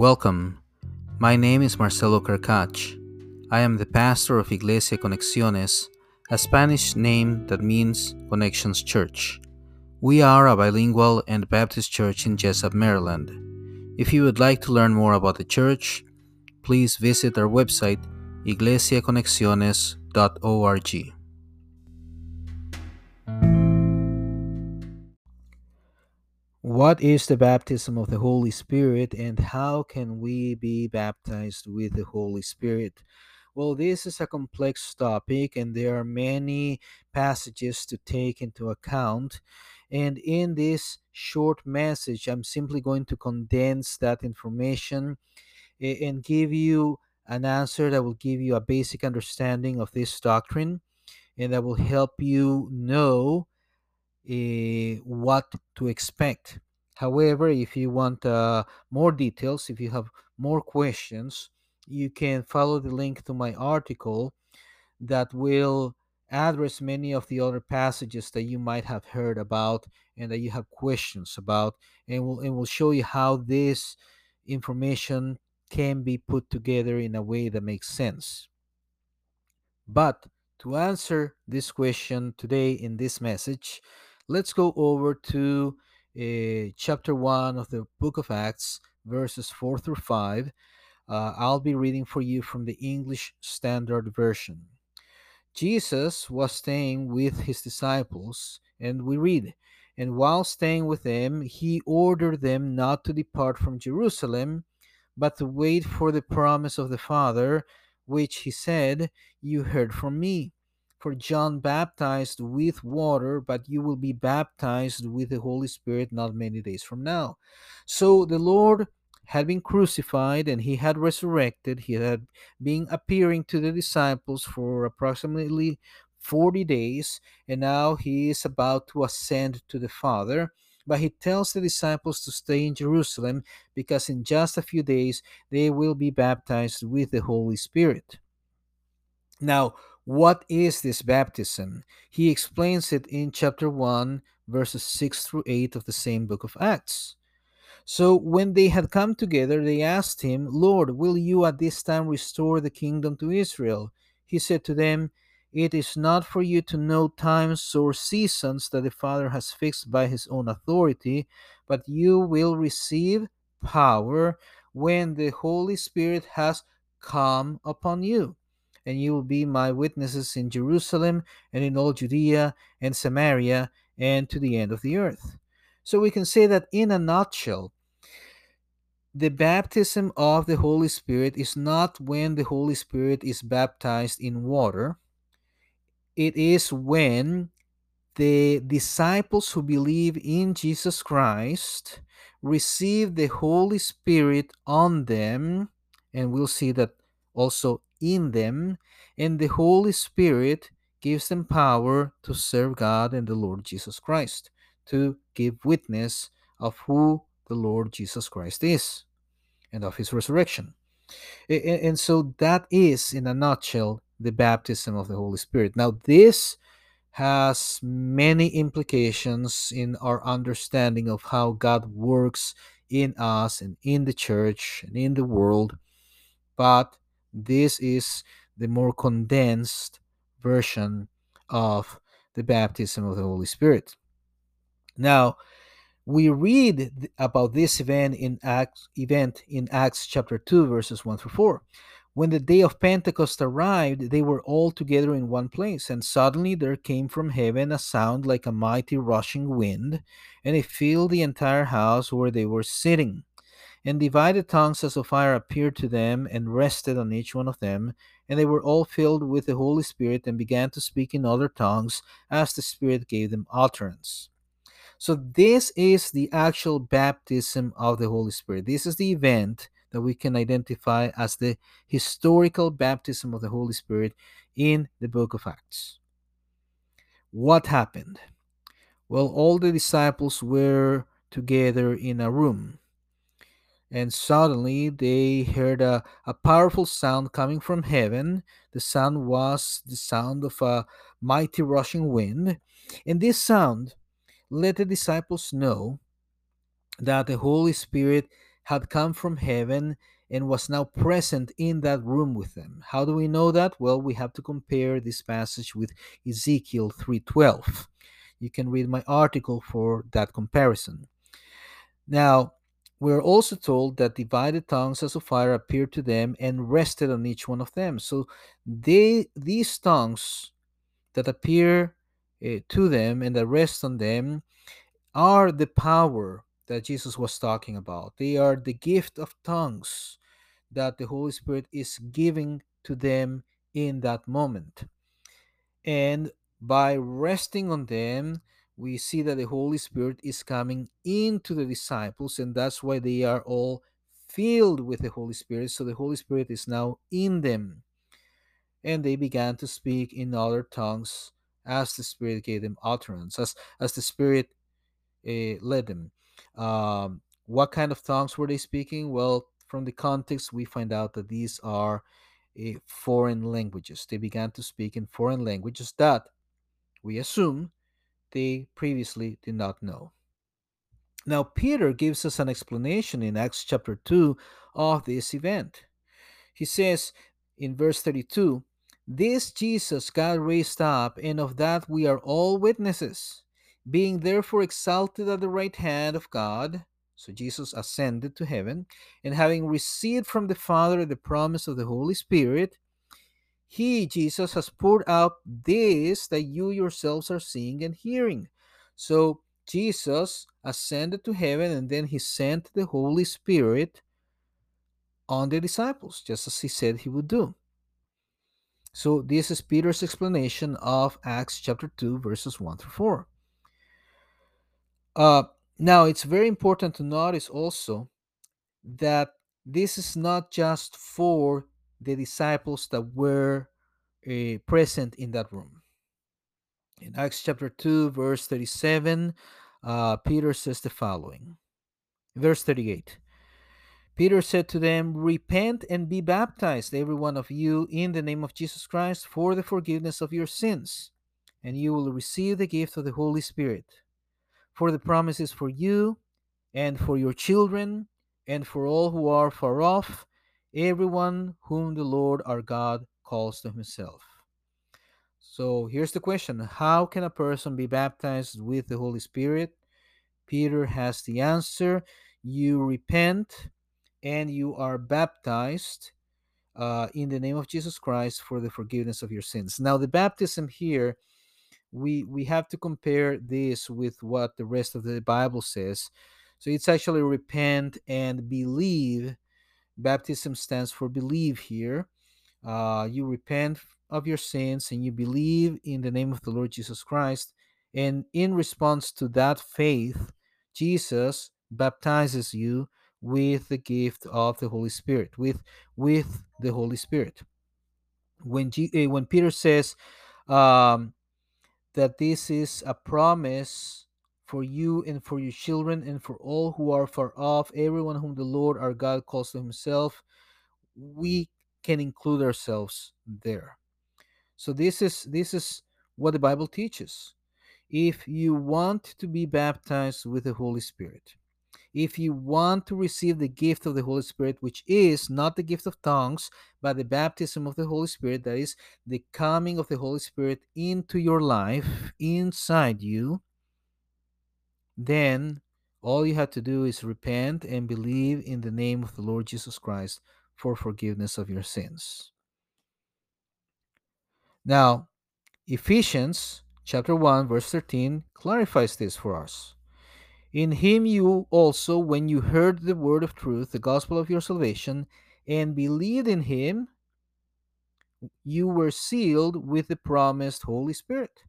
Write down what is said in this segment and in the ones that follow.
Welcome. My name is Marcelo Carcach. I am the pastor of Iglesia Conexiones, a Spanish name that means Connections Church. We are a bilingual and Baptist church in Jessup, Maryland. If you would like to learn more about the church, please visit our website iglesiaconexiones.org. What is the baptism of the Holy Spirit and how can we be baptized with the Holy Spirit? Well, this is a complex topic and there are many passages to take into account. And in this short message, I'm simply going to condense that information and give you an answer that will give you a basic understanding of this doctrine and that will help you know uh, what to expect. However, if you want uh, more details, if you have more questions, you can follow the link to my article that will address many of the other passages that you might have heard about and that you have questions about and will and will show you how this information can be put together in a way that makes sense. But to answer this question today in this message, let's go over to uh, chapter 1 of the book of Acts, verses 4 through 5. Uh, I'll be reading for you from the English Standard Version. Jesus was staying with his disciples, and we read, And while staying with them, he ordered them not to depart from Jerusalem, but to wait for the promise of the Father, which he said, You heard from me. For John baptized with water, but you will be baptized with the Holy Spirit not many days from now. So the Lord had been crucified and he had resurrected. He had been appearing to the disciples for approximately 40 days, and now he is about to ascend to the Father. But he tells the disciples to stay in Jerusalem because in just a few days they will be baptized with the Holy Spirit. Now, what is this baptism? He explains it in chapter 1, verses 6 through 8 of the same book of Acts. So when they had come together, they asked him, Lord, will you at this time restore the kingdom to Israel? He said to them, It is not for you to know times or seasons that the Father has fixed by his own authority, but you will receive power when the Holy Spirit has come upon you. And you will be my witnesses in Jerusalem and in all Judea and Samaria and to the end of the earth. So we can say that in a nutshell, the baptism of the Holy Spirit is not when the Holy Spirit is baptized in water. It is when the disciples who believe in Jesus Christ receive the Holy Spirit on them, and we'll see that also in them, and the Holy Spirit gives them power to serve God and the Lord Jesus Christ, to give witness of who the Lord Jesus Christ is and of his resurrection. And so that is, in a nutshell, the baptism of the Holy Spirit. Now, this has many implications in our understanding of how God works in us and in the church and in the world. But this is the more condensed version of the baptism of the Holy Spirit. Now, we read about this event in Acts event in Acts chapter 2 verses 1 through 4. When the day of Pentecost arrived, they were all together in one place, and suddenly there came from heaven a sound like a mighty rushing wind, and it filled the entire house where they were sitting. And divided tongues as of fire appeared to them and rested on each one of them, and they were all filled with the Holy Spirit and began to speak in other tongues as the Spirit gave them utterance. So, this is the actual baptism of the Holy Spirit. This is the event that we can identify as the historical baptism of the Holy Spirit in the book of Acts. What happened? Well, all the disciples were together in a room, and suddenly they heard a, a powerful sound coming from heaven. The sound was the sound of a mighty rushing wind, and this sound let the disciples know that the Holy Spirit had come from heaven and was now present in that room with them. How do we know that? Well, we have to compare this passage with Ezekiel 3:12. You can read my article for that comparison. Now, we're also told that divided tongues as of fire appeared to them and rested on each one of them. So they these tongues that appear uh, to them and that rest on them are the power that Jesus was talking about. They are the gift of tongues that the Holy Spirit is giving to them in that moment. And by resting on them, we see that the Holy Spirit is coming into the disciples, and that's why they are all filled with the Holy Spirit. So the Holy Spirit is now in them. And they began to speak in other tongues as the Spirit gave them utterance, as, as the Spirit uh, led them. Um, what kind of tongues were they speaking? Well, from the context, we find out that these are uh, foreign languages. They began to speak in foreign languages that we assume they previously did not know. Now, Peter gives us an explanation in Acts chapter 2 of this event. He says in verse 32 This Jesus God raised up, and of that we are all witnesses. Being therefore exalted at the right hand of God, so Jesus ascended to heaven, and having received from the Father the promise of the Holy Spirit, he, Jesus, has poured out this that you yourselves are seeing and hearing. So Jesus ascended to heaven and then he sent the Holy Spirit on the disciples, just as he said he would do. So this is Peter's explanation of Acts chapter 2, verses 1 through 4. Uh, now, it's very important to notice also that this is not just for the disciples that were uh, present in that room. In Acts chapter 2, verse 37, uh, Peter says the following. Verse 38 Peter said to them, Repent and be baptized, every one of you, in the name of Jesus Christ, for the forgiveness of your sins, and you will receive the gift of the Holy Spirit. For the promise is for you, and for your children, and for all who are far off, everyone whom the Lord our God calls to himself. So here's the question How can a person be baptized with the Holy Spirit? Peter has the answer. You repent and you are baptized uh, in the name of Jesus Christ for the forgiveness of your sins. Now, the baptism here, we we have to compare this with what the rest of the Bible says. So it's actually repent and believe. Baptism stands for believe here. Uh, you repent of your sins and you believe in the name of the Lord Jesus Christ. And in response to that faith, Jesus baptizes you with the gift of the Holy Spirit, with with the Holy Spirit. When G, uh, when Peter says um, that this is a promise for you and for your children and for all who are far off, everyone whom the Lord our God calls to Himself, we can include ourselves there. So this is this is what the Bible teaches. If you want to be baptized with the Holy Spirit, if you want to receive the gift of the Holy Spirit, which is not the gift of tongues, but the baptism of the Holy Spirit, that is the coming of the Holy Spirit into your life, inside you, then all you have to do is repent and believe in the name of the Lord Jesus Christ for forgiveness of your sins. Now, Ephesians chapter 1 verse 13 clarifies this for us. In him you also, when you heard the word of truth, the gospel of your salvation, and believed in him, you were sealed with the promised Holy Spirit.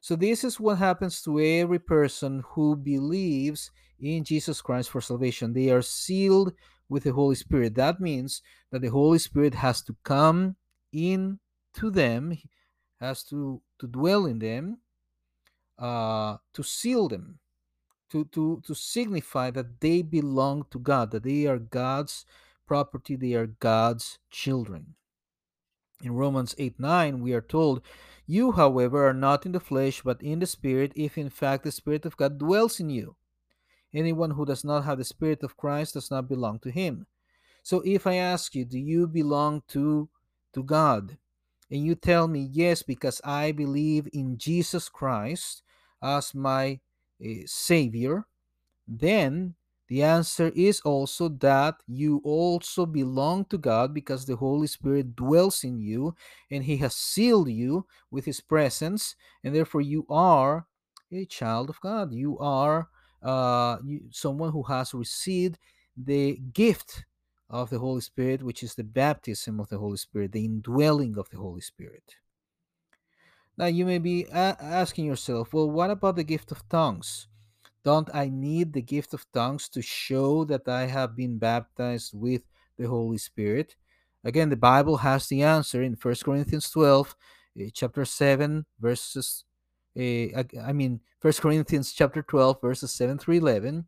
So, this is what happens to every person who believes in Jesus Christ for salvation. They are sealed with the Holy Spirit. That means that the Holy Spirit has to come in to them, has to, to dwell in them, uh, to seal them to, to, to signify that they belong to God, that they are God's property, they are God's children. In Romans 8 9, we are told, You, however, are not in the flesh, but in the Spirit, if in fact the Spirit of God dwells in you. Anyone who does not have the Spirit of Christ does not belong to him. So if I ask you, do you belong to to God? And you tell me, yes, because I believe in Jesus Christ as my uh, Savior, then the answer is also that you also belong to God because the Holy Spirit dwells in you and He has sealed you with His presence, and therefore you are a child of God. You are uh, you, someone who has received the gift of the Holy Spirit, which is the baptism of the Holy Spirit, the indwelling of the Holy Spirit. Now, you may be a- asking yourself, well, what about the gift of tongues? Don't I need the gift of tongues to show that I have been baptized with the Holy Spirit? Again, the Bible has the answer in 1 Corinthians 12, uh, chapter 7, verses, uh, I mean, 1 Corinthians chapter 12, verses 7 through 11.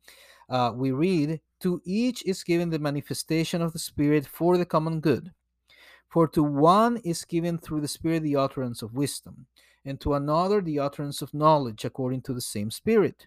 Uh, we read, To each is given the manifestation of the Spirit for the common good. For to one is given through the Spirit the utterance of wisdom, and to another the utterance of knowledge according to the same Spirit,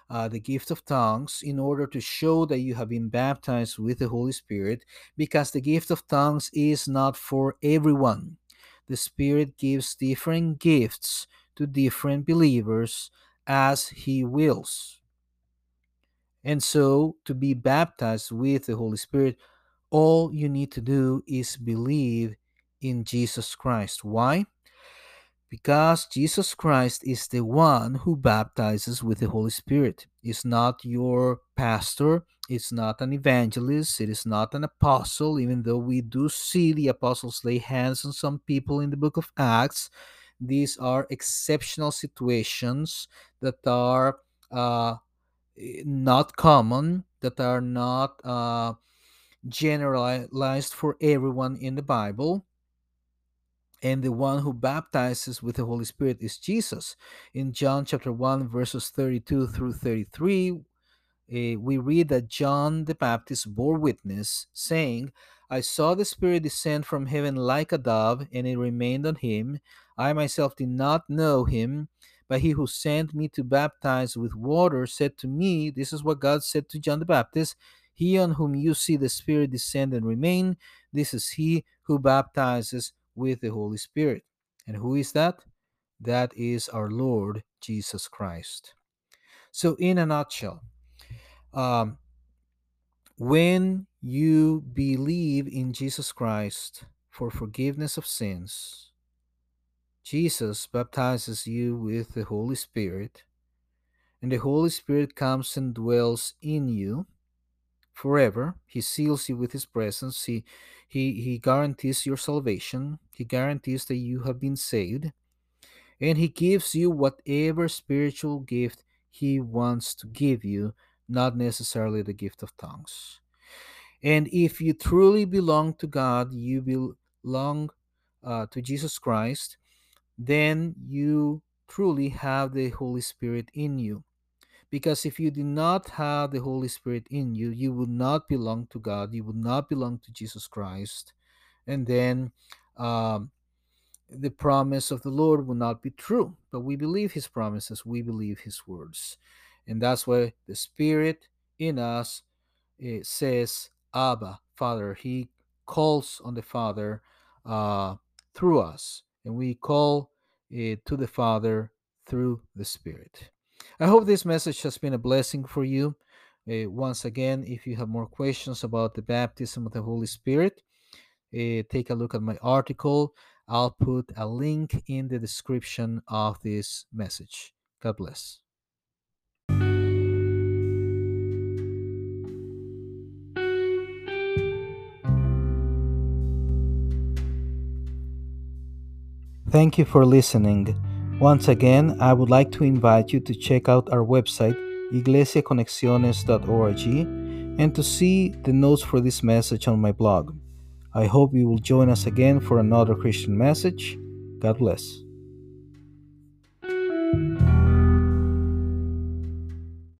uh, the gift of tongues in order to show that you have been baptized with the Holy Spirit because the gift of tongues is not for everyone. The Spirit gives different gifts to different believers as He wills. And so, to be baptized with the Holy Spirit, all you need to do is believe in Jesus Christ. Why? Because Jesus Christ is the one who baptizes with the Holy Spirit. It's not your pastor, it's not an evangelist, it is not an apostle, even though we do see the apostles lay hands on some people in the book of Acts. These are exceptional situations that are uh, not common, that are not uh, generalized for everyone in the Bible. And the one who baptizes with the Holy Spirit is Jesus. In John chapter 1, verses 32 through 33, uh, we read that John the Baptist bore witness, saying, I saw the Spirit descend from heaven like a dove, and it remained on him. I myself did not know him, but he who sent me to baptize with water said to me, This is what God said to John the Baptist He on whom you see the Spirit descend and remain, this is he who baptizes with the Holy Spirit. And who is that? That is our Lord Jesus Christ. So, in a nutshell, um, when you believe in Jesus Christ for forgiveness of sins, Jesus baptizes you with the Holy Spirit, and the Holy Spirit comes and dwells in you forever. He seals you with his presence. He he he guarantees your salvation. He guarantees that you have been saved. And he gives you whatever spiritual gift he wants to give you, not necessarily the gift of tongues. And if you truly belong to God, you belong uh, to Jesus Christ, then you truly have the Holy Spirit in you. Because if you do not have the Holy Spirit in you, you would not belong to God, you would not belong to Jesus Christ. And then um, the promise of the Lord will not be true. But we believe his promises, we believe his words. And that's why the Spirit in us it says, Abba, Father. He calls on the Father uh, through us, and we call it to the Father through the Spirit. I hope this message has been a blessing for you. Uh, once again, if you have more questions about the baptism of the Holy Spirit, uh, take a look at my article. I'll put a link in the description of this message. God bless. Thank you for listening. Once again, I would like to invite you to check out our website, iglesiaconexiones.org, and to see the notes for this message on my blog. I hope you will join us again for another Christian message. God bless.